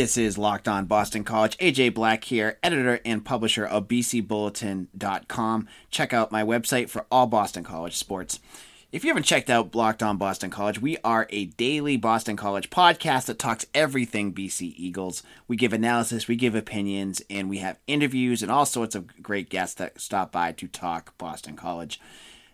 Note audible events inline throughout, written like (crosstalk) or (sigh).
This is Locked On Boston College. AJ Black here, editor and publisher of BCBulletin.com. Check out my website for all Boston College sports. If you haven't checked out Locked On Boston College, we are a daily Boston College podcast that talks everything BC Eagles. We give analysis, we give opinions, and we have interviews and all sorts of great guests that stop by to talk Boston College.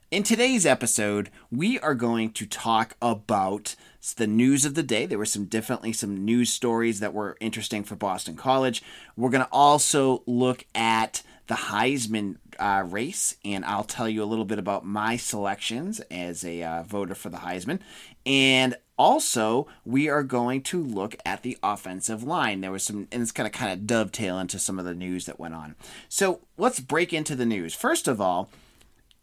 In today's episode, we are going to talk about the news of the day. There were some definitely some news stories that were interesting for Boston College. We're going to also look at the Heisman uh, race, and I'll tell you a little bit about my selections as a uh, voter for the Heisman. And also, we are going to look at the offensive line. There was some, and it's going to kind of dovetail into some of the news that went on. So let's break into the news. First of all,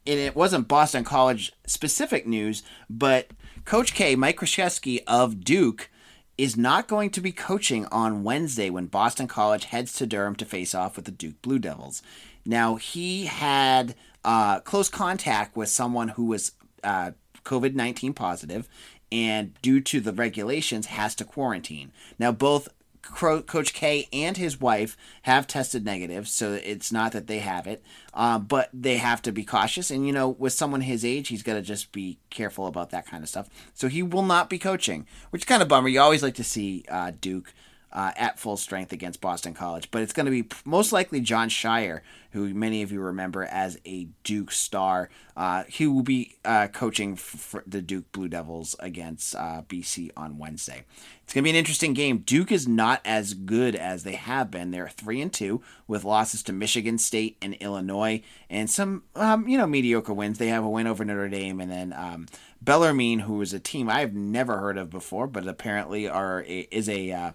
and it wasn't Boston College specific news, but Coach K, Mike Krzyzewski of Duke, is not going to be coaching on Wednesday when Boston College heads to Durham to face off with the Duke Blue Devils. Now, he had uh, close contact with someone who was uh, COVID 19 positive and, due to the regulations, has to quarantine. Now, both Coach K and his wife have tested negative, so it's not that they have it, uh, but they have to be cautious. And you know, with someone his age, he's got to just be careful about that kind of stuff. So he will not be coaching, which is kind of bummer. You always like to see uh, Duke uh, at full strength against Boston College. But it's going to be most likely Jon Scheyer, who many of you remember as a Duke star. Uh, he will be uh, coaching the Duke Blue Devils against uh, BC on Wednesday. It's going to be an interesting game. Duke is not as good as they have been. They're three and two with losses to Michigan State and Illinois, and some um, you know mediocre wins. They have a win over Notre Dame, and then um, Bellarmine, who is a team I've never heard of before, but apparently are is a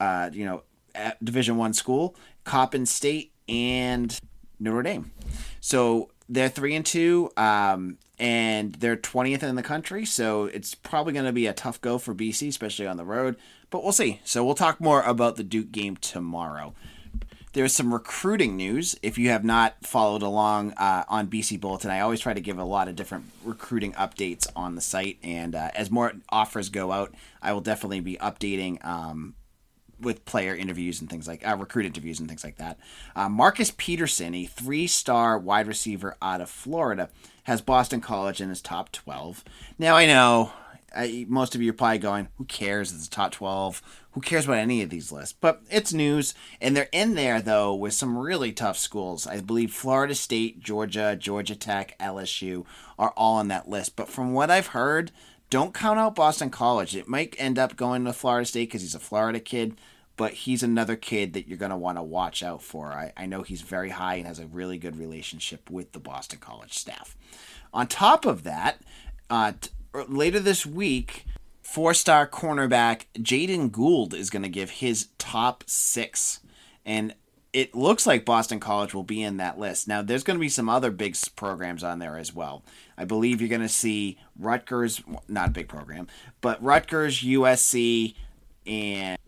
uh, you know, Division One school, Coppin State and Notre Dame. So they're three and two, um, and they're twentieth in the country. So it's probably going to be a tough go for BC, especially on the road. But we'll see. So we'll talk more about the Duke game tomorrow. There's some recruiting news. If you have not followed along uh, on BC Bulletin, I always try to give a lot of different recruiting updates on the site. And uh, as more offers go out, I will definitely be updating um, with player interviews and things like uh, recruit interviews and things like that. Uh, Marcus Peterson, a three-star wide receiver out of Florida, has Boston College in his top 12. Now I know I, most of you are probably going, "Who cares? It's the top 12. Who cares about any of these lists?" But it's news, and they're in there though with some really tough schools. I believe Florida State, Georgia, Georgia Tech, LSU are all on that list. But from what I've heard, don't count out Boston College. It might end up going to Florida State because he's a Florida kid, but he's another kid that you're going to want to watch out for. I, I know he's very high and has a really good relationship with the Boston College staff. On top of that, uh, t- er, later this week, four star cornerback Jaden Gould is going to give his top six. And it looks like Boston College will be in that list. Now, there's going to be some other big programs on there as well. I believe you're going to see Rutgers, not a big program, but Rutgers, USC, and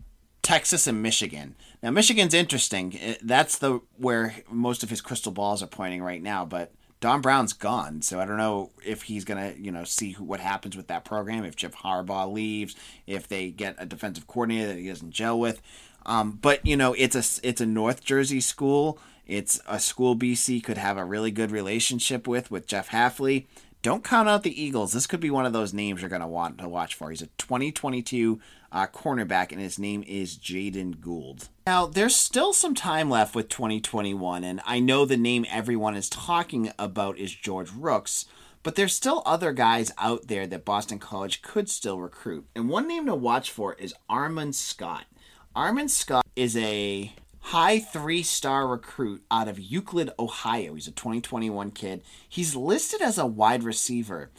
Texas and Michigan. Now, Michigan's interesting. That's the where most of his crystal balls are pointing right now. But Don Brown's gone, so I don't know if he's gonna, you know, see who, what happens with that program. If Jeff Harbaugh leaves, if they get a defensive coordinator that he doesn't gel with. Um, but you know, it's a it's a North Jersey school. It's a school BC could have a really good relationship with with Jeff Hafley. Don't count out the Eagles. This could be one of those names you're going to want to watch for. He's a 2022 uh, cornerback, and his name is Jaden Gould. Now, there's still some time left with 2021, and I know the name everyone is talking about is George Rooks, but there's still other guys out there that Boston College could still recruit. And one name to watch for is Armand Scott. Armand Scott is a high three star recruit out of Euclid, Ohio. He's a 2021 kid. He's listed as a wide receiver.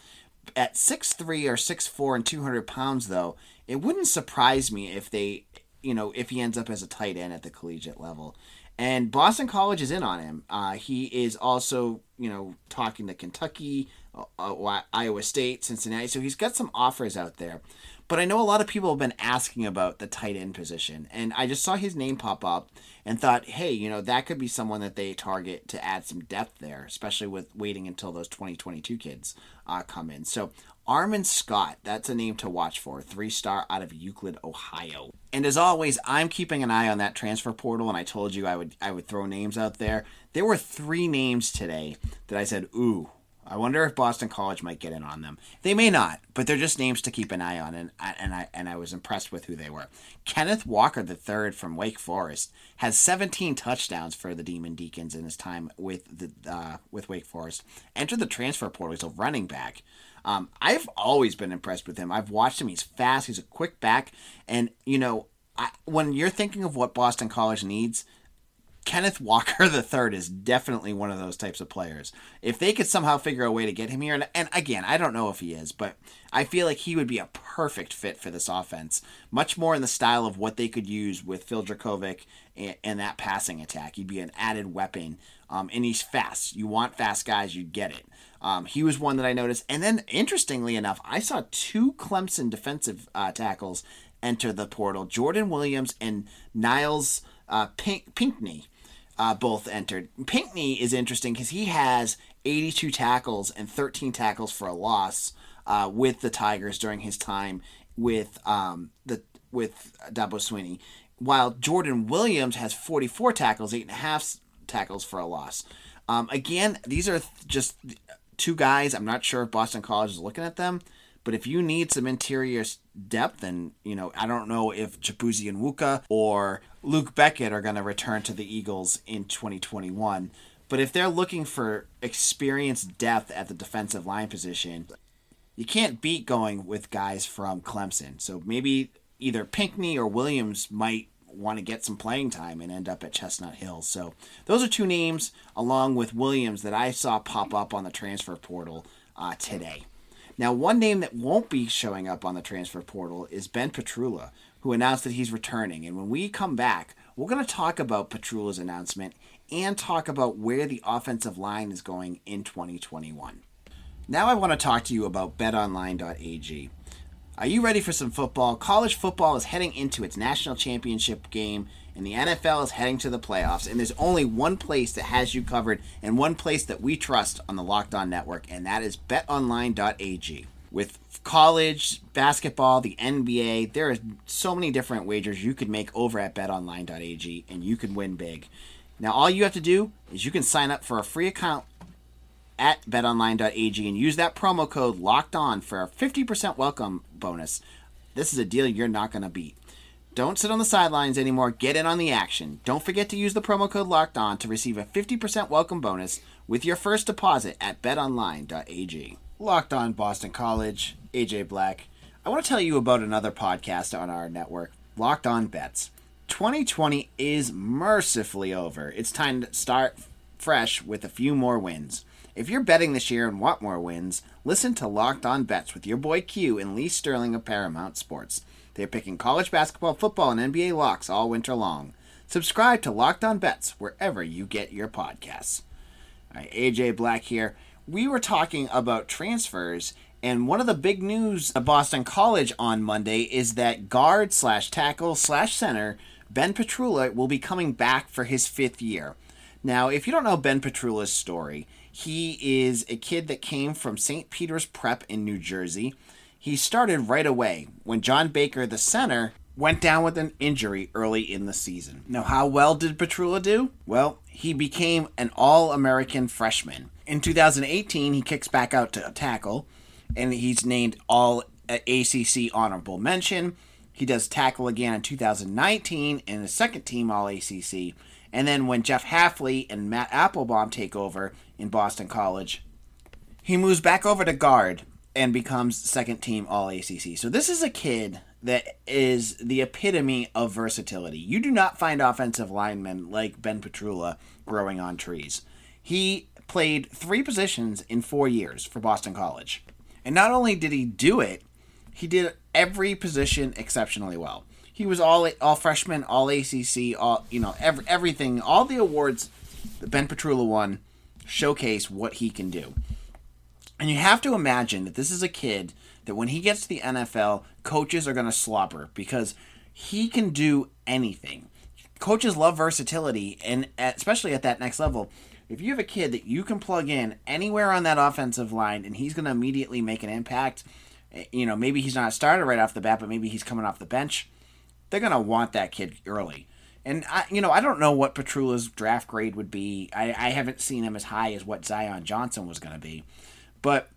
At 6'3 or 6'4 and 200 pounds, though, it wouldn't surprise me if they, you know, if he ends up as a tight end at the collegiate level. And Boston College is in on him. Uh, he is also, you know, talking to Kentucky, uh, uh, Iowa State, Cincinnati. So he's got some offers out there. But I know a lot of people have been asking about the tight end position. And I just saw his name pop up and thought, hey, you know, that could be someone that they target to add some depth there, especially with waiting until those 2022 kids uh, come in. So Armon Scott, that's a name to watch for. Three star out of Euclid, Ohio. And as always, I'm keeping an eye on that transfer portal, and I told you I would I would throw names out there. There were three names today that I said, ooh, I wonder if Boston College might get in on them. They may not, but they're just names to keep an eye on, and and I and I was impressed with who they were. Kenneth Walker III from Wake Forest has 17 touchdowns for the Demon Deacons in his time with the uh, with Wake Forest. Entered the transfer portal. He's a running back. Um, I've always been impressed with him. I've watched him. He's fast. He's a quick back, and you know, I, when you're thinking of what Boston College needs, Kenneth Walker (laughs) III is definitely one of those types of players. If they could somehow figure a way to get him here, and, and, again, I don't know if he is, but I feel like he would be a perfect fit for this offense. Much more in the style of what they could use with Phil Jurkovec and, and that passing attack. He'd be an added weapon, um, and he's fast. You want fast guys, you get it. Um, he was one that I noticed. And then, interestingly enough, I saw two Clemson defensive uh, tackles enter the portal Jordan Williams and Nyles uh, Pink- Pinckney uh, both entered. Pinckney is interesting because he has 82 tackles and 13 tackles for a loss uh, with the Tigers during his time with um, the with Dabo Swinney, while Jordan Williams has 44 tackles, eight and a half tackles for a loss. Um, again, these are just two guys. I'm not sure if Boston College is looking at them, but if you need some interior depth, and you know, I don't know if Chapuzi and Wuka or Luc Bequette are going to return to the Eagles in 2021. But if they're looking for experienced depth at the defensive line position, you can't beat going with guys from Clemson. So maybe either Pinckney or Williams might want to get some playing time and end up at Chestnut Hill. So those are two names, along with Williams, that I saw pop up on the transfer portal uh, today. Now, one name that won't be showing up on the transfer portal is Ben Petrula, who announced that he's returning. And when we come back, we're going to talk about Petrula's announcement and talk about where the offensive line is going in 2021. Now, I want to talk to you about betonline.ag. Are you ready for some football? College football is heading into its national championship game, and the NFL is heading to the playoffs. And there's only one place that has you covered, and one place that we trust on the Locked On Network, and that is betonline.ag. With college, basketball, the NBA, there are so many different wagers you could make over at betonline.ag, and you could win big. Now, all you have to do is you can sign up for a free account at betonline.ag and use that promo code locked on for a 50% welcome bonus. This is a deal you're not going to beat. Don't sit on the sidelines anymore. Get in on the action. Don't forget to use the promo code locked on to receive a 50% welcome bonus with your first deposit at betonline.ag. Locked on Boston College, AJ Black. I want to tell you about another podcast on our network, Locked On Bets. 2020 is mercifully over. It's time to start fresh with a few more wins. If you're betting this year and want more wins, listen to Locked On Bets with your boy Q and Lee Sterling of Paramount Sports. They're picking college basketball, football, and NBA locks all winter long. Subscribe to Locked On Bets wherever you get your podcasts. All right, AJ Black here. We were talking about transfers, and one of the big news at Boston College on Monday is that guard slash tackle slash center Ben Petrula will be coming back for his fifth year. Now, if you don't know Ben Petrula's story, he is a kid that came from St. Peter's Prep in New Jersey. He started right away when Jon Baker, the center, went down with an injury early in the season. Now, how well did Petrula do? Well, he became an All American freshman. In 2018, he kicks back out to tackle, and he's named All uh, ACC Honorable Mention. He does tackle again in 2019 and the second team All ACC. And then when Jeff Hafley and Matt Applebaum take over in Boston College, he moves back over to guard and becomes second team All ACC. So this is a kid that is the epitome of versatility. You do not find offensive linemen like Ben Petrula growing on trees. He played three positions in four years for Boston College. And not only did he do it, he did every position exceptionally well. He was all all freshman, all ACC, all you know, every, everything, all the awards that Ben Petrula won showcase what he can do. And you have to imagine that this is a kid that when he gets to the NFL, coaches are going to slobber because he can do anything. Coaches love versatility, and especially at that next level, if you have a kid that you can plug in anywhere on that offensive line and he's going to immediately make an impact, eh, you know, maybe he's not a starter right off the bat, but maybe he's coming off the bench, they're going to want that kid early. And I, you know, I don't know what Petrula's draft grade would be. I, I haven't seen him as high as what Zion Johnson was going to be, but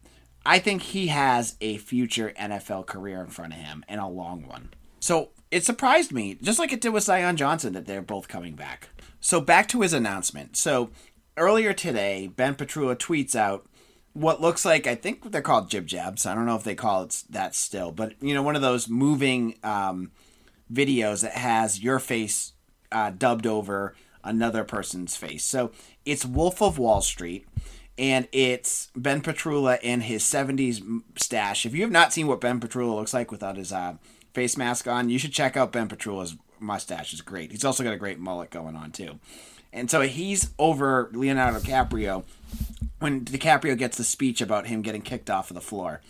I think he has a future NFL career in front of him and a long one. So it surprised me, just like it did with Zion Johnson, that they're both coming back. So back to his announcement. So earlier today, Ben Petrula tweets out what looks like I think they're called jib jabs. I don't know if they call it that still, but you know, one of those moving um, videos that has your face uh, dubbed over another person's face. So it's Wolf of Wall Street, and it's Ben Petrula in his 70s stash. If you have not seen what Ben Petrula looks like without his uh, face mask on, you should check out Ben Petrula's mustache. It's great. He's also got a great mullet going on, too. And so he's over Leonardo DiCaprio when DiCaprio gets the speech about him getting kicked off of the floor.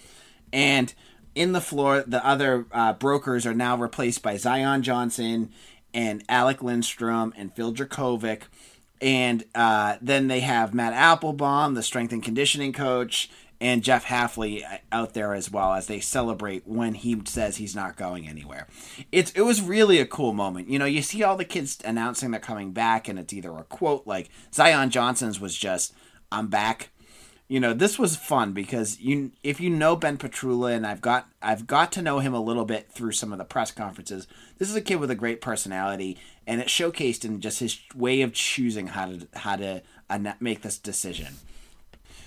And in the floor, the other uh, brokers are now replaced by Zion Johnson and Alec Lindstrom and Phil Jurkovec. And uh, then they have Matt Applebaum, the strength and conditioning coach, and Jeff Hafley uh, out there as well as they celebrate when he says he's not going anywhere. It's it was really a cool moment. You know, you see all the kids announcing they're coming back, and it's either a quote like Zion Johnson's was just "I'm back." You know, this was fun because you if you know Ben Petrula and I've got I've got to know him a little bit through some of the press conferences. This is a kid with a great personality, and it showcased in just his way of choosing how to how to uh, make this decision.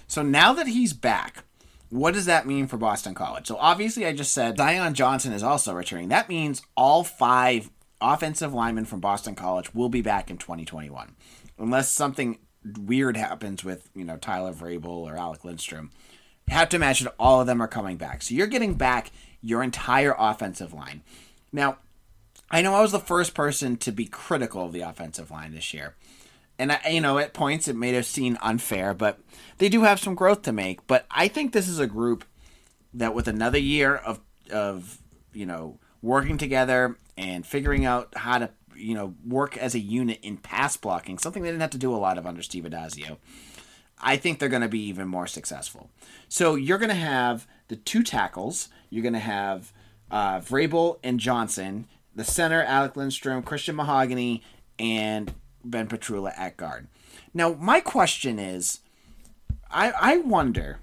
So now that he's back, what does that mean for Boston College? So obviously, I just said Zion Johnson is also returning. That means all five offensive linemen from Boston College will be back in 2021, unless something weird happens with you know Tyler Vrabel or Alec Lindstrom. You have to imagine all of them are coming back. So you're getting back your entire offensive line. Now, I know I was the first person to be critical of the offensive line this year and I, you know, at points it may have seemed unfair, but they do have some growth to make. But I think this is a group that, with another year of of you know working together and figuring out how to you know work as a unit in pass blocking, something they didn't have to do a lot of under Steve Addazio. I think they're going to be even more successful. So you're going to have the two tackles. You're going to have uh, Vrabel and Johnson. The center, Alec Lindstrom, Christian Mahogany, and Ben Petrula at guard. Now, my question is I, I wonder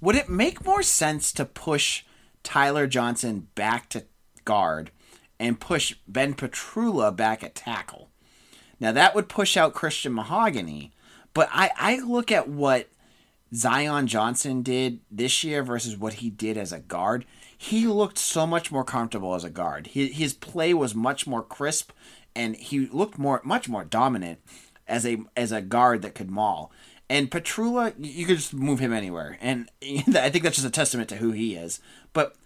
would it make more sense to push Tyler Johnson back to guard and push Ben Petrula back at tackle? Now, that would push out Christian Mahogany, but I, I look at what Zion Johnson did this year versus what he did as a guard. He looked so much more comfortable as a guard. His, his play was much more crisp and he looked more much more dominant as a as a guard that could maul. And Petrula, you could just move him anywhere, and (laughs) I think that's just a testament to who he is. But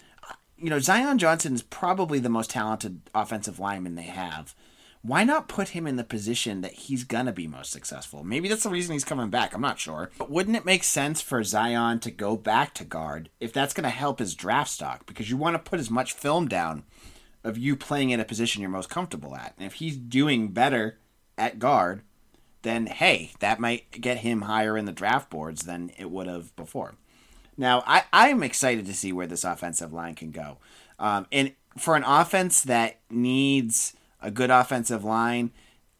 you know, Zion Johnson is probably the most talented offensive lineman they have. Why not put him in the position that he's gonna be most successful? Maybe that's the reason he's coming back. I'm not sure. But wouldn't it make sense for Zion to go back to guard if that's gonna help his draft stock? Because you want to put as much film down of you playing in a position you're most comfortable at. And if he's doing better at guard, then hey, that might get him higher in the draft boards than it would have before. Now, I, I'm excited to see where this offensive line can go. Um, and for an offense that needs a good offensive line,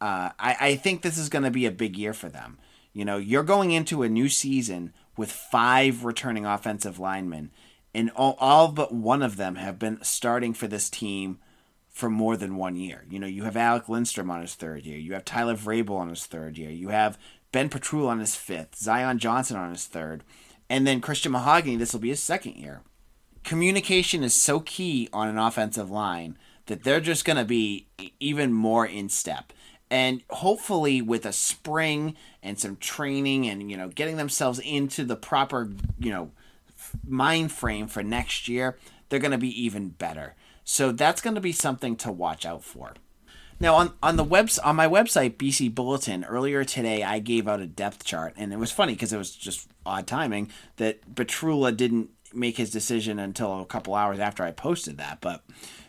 uh, I, I think this is going to be a big year for them. You know, you're going into a new season with five returning offensive linemen and all, all but one of them have been starting for this team for more than one year. You know, you have Alec Lindstrom on his third year, you have Tyler Vrabel on his third year, you have Ben Petrula on his fifth, Zion Johnson on his third, and then Christian Mahogany, this will be his second year. Communication is so key on an offensive line that they're just going to be even more in step. And hopefully, with a spring and some training and, you know, getting themselves into the proper, you know, mind frame for next year, they're going to be even better. So that's going to be something to watch out for. Now on on the webs on my website BC Bulletin earlier today I gave out a depth chart and it was funny because it was just odd timing that Petrula didn't make his decision until a couple hours after I posted that. But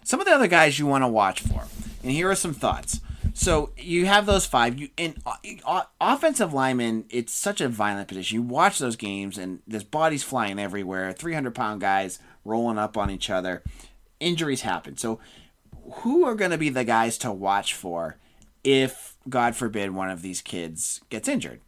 some of the other guys you want to watch for, and here are some thoughts. So you have those five. You and uh, offensive linemen. It's such a violent position. You watch those games, and there's bodies flying everywhere. Three hundred pound guys rolling up on each other. Injuries happen. So who are going to be the guys to watch for if, God forbid, one of these kids gets injured?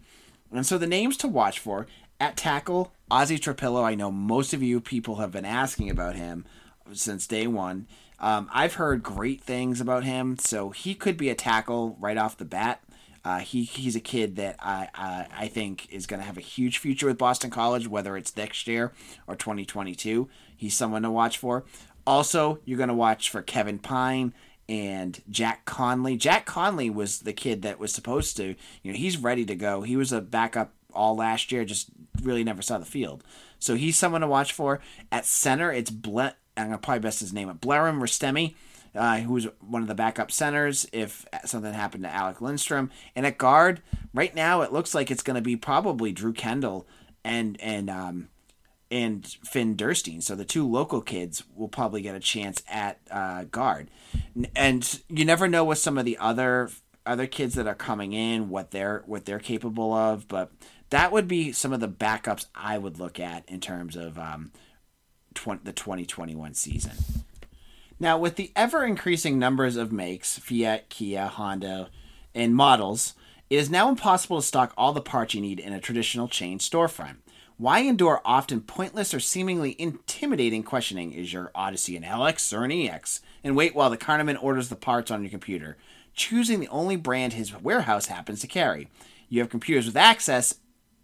And so the names to watch for at tackle, Ozzy Trapilo. I know most of you people have been asking about him since day one. Um, I've heard great things about him, so he could be a tackle right off the bat. Uh, he he's a kid that I I, I think is going to have a huge future with Boston College, whether it's next year or 2022. He's someone to watch for. Also, you're going to watch for Kevin Pyne and Jack Conley. Jack Conley was the kid that was supposed to, you know, he's ready to go. He was a backup all last year, just really never saw the field. So he's someone to watch for. At center, it's Ble- I'm gonna probably best his name, Blerim Rostemi, uh, who's one of the backup centers if something happened to Alec Lindstrom. And at guard, right now it looks like it's gonna be probably Drew Kendall and and um, and Finn Dirstine. So the two local kids will probably get a chance at uh, guard. And you never know with some of the other other kids that are coming in what they're what they're capable of, but that would be some of the backups I would look at in terms of um, tw- the 2021 season. Now, with the ever increasing numbers of makes, Fiat, Kia, Honda, and models, it is now impossible to stock all the parts you need in a traditional chain storefront. Why endure often pointless or seemingly intimidating questioning? Is your Odyssey an LX or an EX? And wait while the carniman orders the parts on your computer, choosing the only brand his warehouse happens to carry. You have computers with access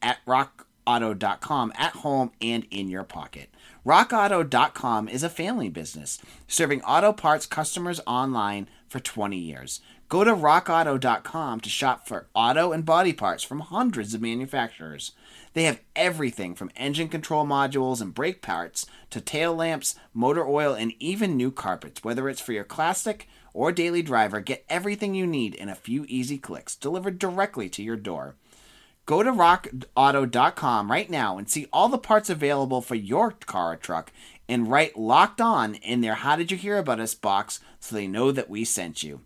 at rockauto.com at home and in your pocket. RockAuto.com is a family business serving auto parts customers online for 20 years. Go to rockauto.com to shop for auto and body parts from hundreds of manufacturers. They have everything from engine control modules and brake parts to tail lamps, motor oil, and even new carpets. Whether it's for your classic or daily driver, get everything you need in a few easy clicks delivered directly to your door. Go to rockauto.com right now and see all the parts available for your car or truck and write locked on in their How Did You Hear About Us box so they know that we sent you.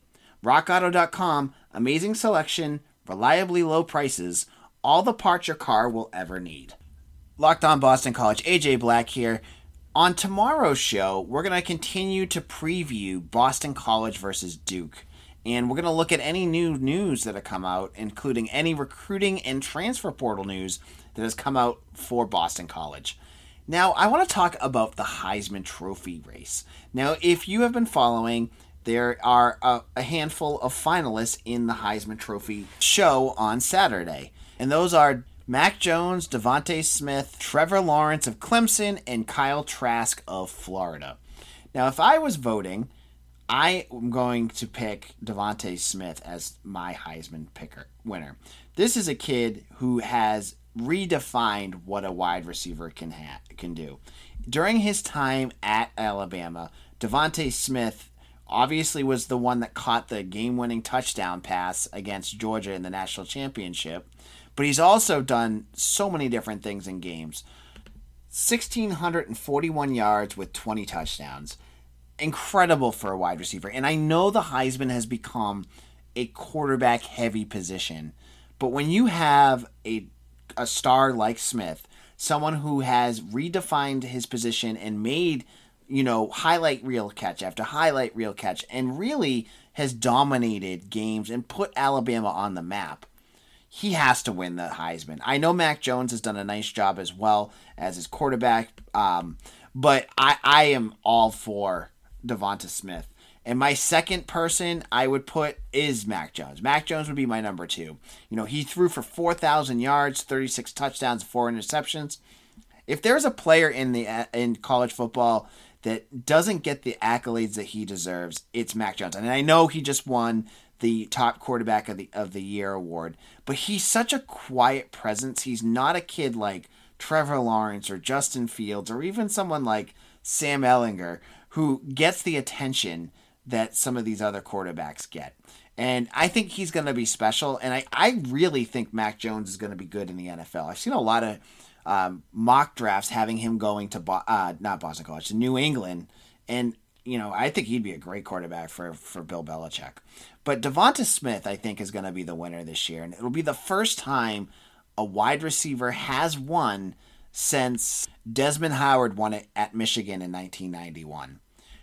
RockAuto.com, amazing selection, reliably low prices, all the parts your car will ever need. Locked on Boston College, AJ Black here. On tomorrow's show, we're going to continue to preview Boston College versus Duke. And we're going to look at any new news that have come out, including any recruiting and transfer portal news that has come out for Boston College. Now, I want to talk about the Heisman Trophy race. Now, if you have been following, there are a, a handful of finalists in the Heisman Trophy show on Saturday and those are Mac Jones, DeVonta Smith, Trevor Lawrence of Clemson, and Kyle Trask of Florida. Now, if I was voting, I am going to pick DeVonta Smith as my Heisman picker winner. This is a kid who has redefined what a wide receiver can ha- can do. During his time at Alabama, DeVonta Smith obviously was the one that caught the game-winning touchdown pass against Georgia in the national championship. But he's also done so many different things in games 1,641 yards with 20 touchdowns. Incredible for a wide receiver. And I know the Heisman has become a quarterback heavy position. But when you have a, a star like Smith, someone who has redefined his position and made, you know, highlight reel catch after highlight reel catch and really has dominated games and put Alabama on the map he has to win the Heisman. I know Mac Jones has done a nice job as well as his quarterback, um, but I, I am all for DeVonta Smith. And my second person I would put is Mac Jones. Mac Jones would be my number two. You know, he threw for 4,000 yards, 36 touchdowns, four interceptions. If there's a player in the in college football that doesn't get the accolades that he deserves, it's Mac Jones. And I know he just won the top quarterback of the of the year award. But he's such a quiet presence. He's not a kid like Trevor Lawrence or Justin Fields or even someone like Sam Ehlinger who gets the attention that some of these other quarterbacks get. And I think he's going to be special. And I, I really think Mac Jones is going to be good in the NFL. I've seen a lot of um, mock drafts having him going to, Bo- uh, not Boston College, to New England. And, you know, I think he'd be a great quarterback for, for Bill Belichick. But Devonta Smith, I think, is going to be the winner this year. And it'll be the first time a wide receiver has won since Desmond Howard won it at Michigan in 1991.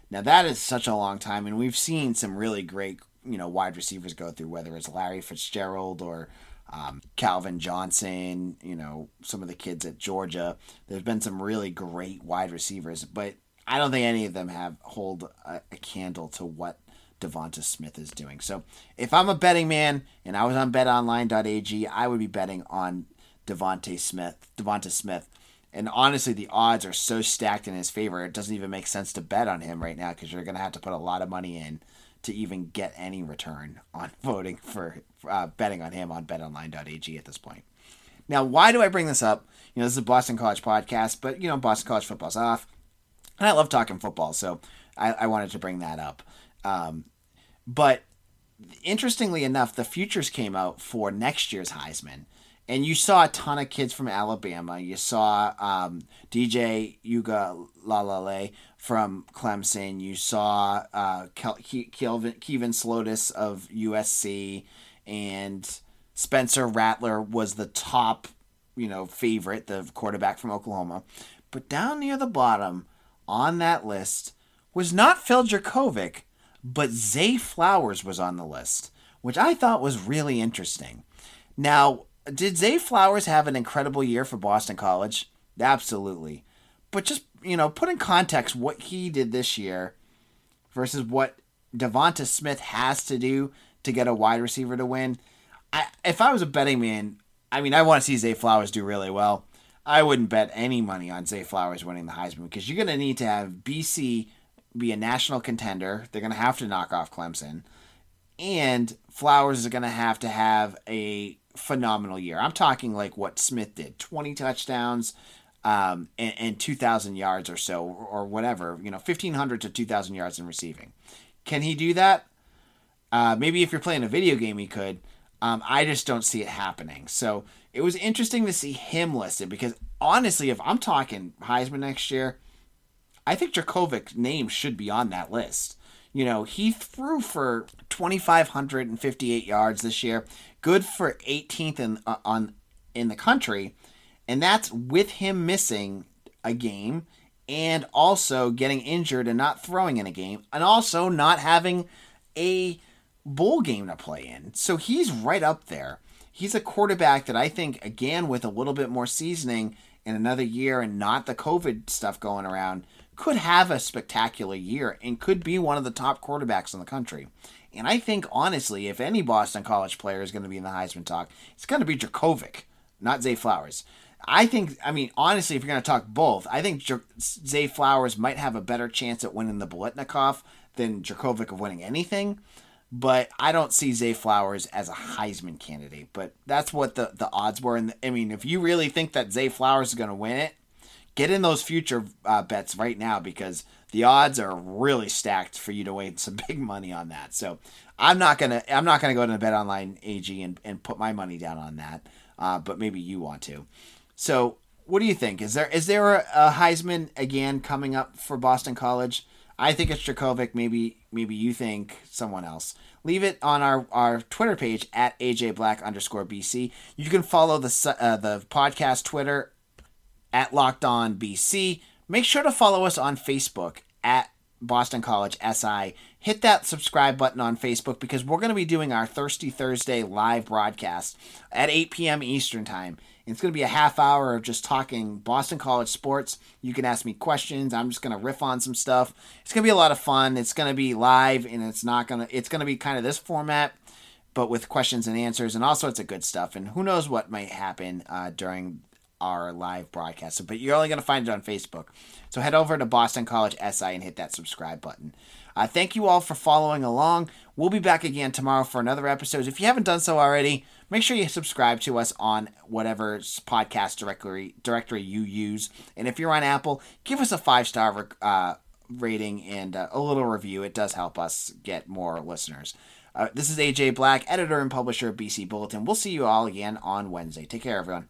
Now that is such a long time, and we've seen some really great, you know, wide receivers go through, whether it's Larry Fitzgerald or um, Calvin Johnson, you know, some of the kids at Georgia. There's been some really great wide receivers, but I don't think any of them have hold a, a candle to what Devonta Smith is doing. So if I'm a betting man and I was on betonline.ag, I would be betting on Devonta Smith. Devonta Smith. And honestly, the odds are so stacked in his favor, it doesn't even make sense to bet on him right now because you're going to have to put a lot of money in to even get any return on (laughs) voting for uh, betting on him on betonline.ag at this point. Now, why do I bring this up? You know, this is a Boston College podcast, but, you know, Boston College football's off. And I love talking football, so I, I wanted to bring that up. Um, but interestingly enough, the futures came out for next year's Heisman and you saw a ton of kids from Alabama. You saw um, DJ Uiagalelei from Clemson. You saw uh, Kelvin Kevin Slovis of USC, and Spencer Rattler was the top, you know, favorite, the quarterback from Oklahoma. But down near the bottom on that list was not Phil Jurkovec, but Zay Flowers was on the list, which I thought was really interesting. Now, did Zay Flowers have an incredible year for Boston College? Absolutely. But just, you know, put in context what he did this year versus what Devonta Smith has to do to get a wide receiver to win. I, if I was a betting man, I mean, I want to see Zay Flowers do really well. I wouldn't bet any money on Zay Flowers winning the Heisman because you're going to need to have BC be a national contender. They're going to have to knock off Clemson. And Flowers is going to have to have a phenomenal year. I'm talking like what Smith did 20 touchdowns um, and, and 2,000 yards or so, or, whatever, you know, 1,500 to 2,000 yards in receiving. Can he do that? Uh, maybe if you're playing a video game, he could. Um, I just don't see it happening. So it was interesting to see him listed because honestly, if I'm talking Heisman next year, I think Jurkovec's name should be on that list. You know, he threw for 2,558 yards this year, good for 18th in uh, on in the country, and that's with him missing a game and also getting injured and not throwing in a game, and also not having a bowl game to play in. So he's right up there. He's a quarterback that I think, again, with a little bit more seasoning in another year and not the COVID stuff going around, could have a spectacular year and could be one of the top quarterbacks in the country. And I think, honestly, if any Boston College player is going to be in the Heisman talk, it's going to be Jurkovec, not Zay Flowers. I think, I mean, honestly, if you're going to talk both, I think Zay Flowers might have a better chance at winning the Biletnikoff than Jurkovec of winning anything. But I don't see Zay Flowers as a Heisman candidate. But that's what the, the odds were. And I mean, if you really think that Zay Flowers is going to win it, get in those future uh, bets right now because the odds are really stacked for you to win some (laughs) big money on that. So I'm not gonna I'm not gonna go to the Bet Online AG and, and put my money down on that. Uh, but maybe you want to. So what do you think? Is there is there a, a Heisman again coming up for Boston College? I think it's Jurkovec. Maybe maybe you think someone else. Leave it on our, our Twitter page at AJ Black underscore BC. You can follow the uh, the podcast Twitter at Locked On BC. Make sure to follow us on Facebook at Boston College SI. Hit that subscribe button on Facebook because we're going to be doing our Thirsty Thursday live broadcast at 8 p.m. Eastern Time. It's going to be a half hour of just talking Boston College sports. You can ask me questions. I'm just going to riff on some stuff. It's going to be a lot of fun. It's going to be live and it's not going to it's going to be kind of this format but with questions and answers and all sorts of good stuff. And who knows what might happen uh, during our live broadcast. But you're only going to find it on Facebook. So head over to Boston College SI and hit that subscribe button. Uh, thank you all for following along. We'll be back again tomorrow for another episode. If you haven't done so already, make sure you subscribe to us on whatever podcast directory directory you use. And if you're on Apple, give us a five star uh, rating and uh, a little review. It does help us get more listeners. Uh, this is AJ Black, editor and publisher of BC Bulletin. We'll see you all again on Wednesday. Take care, everyone.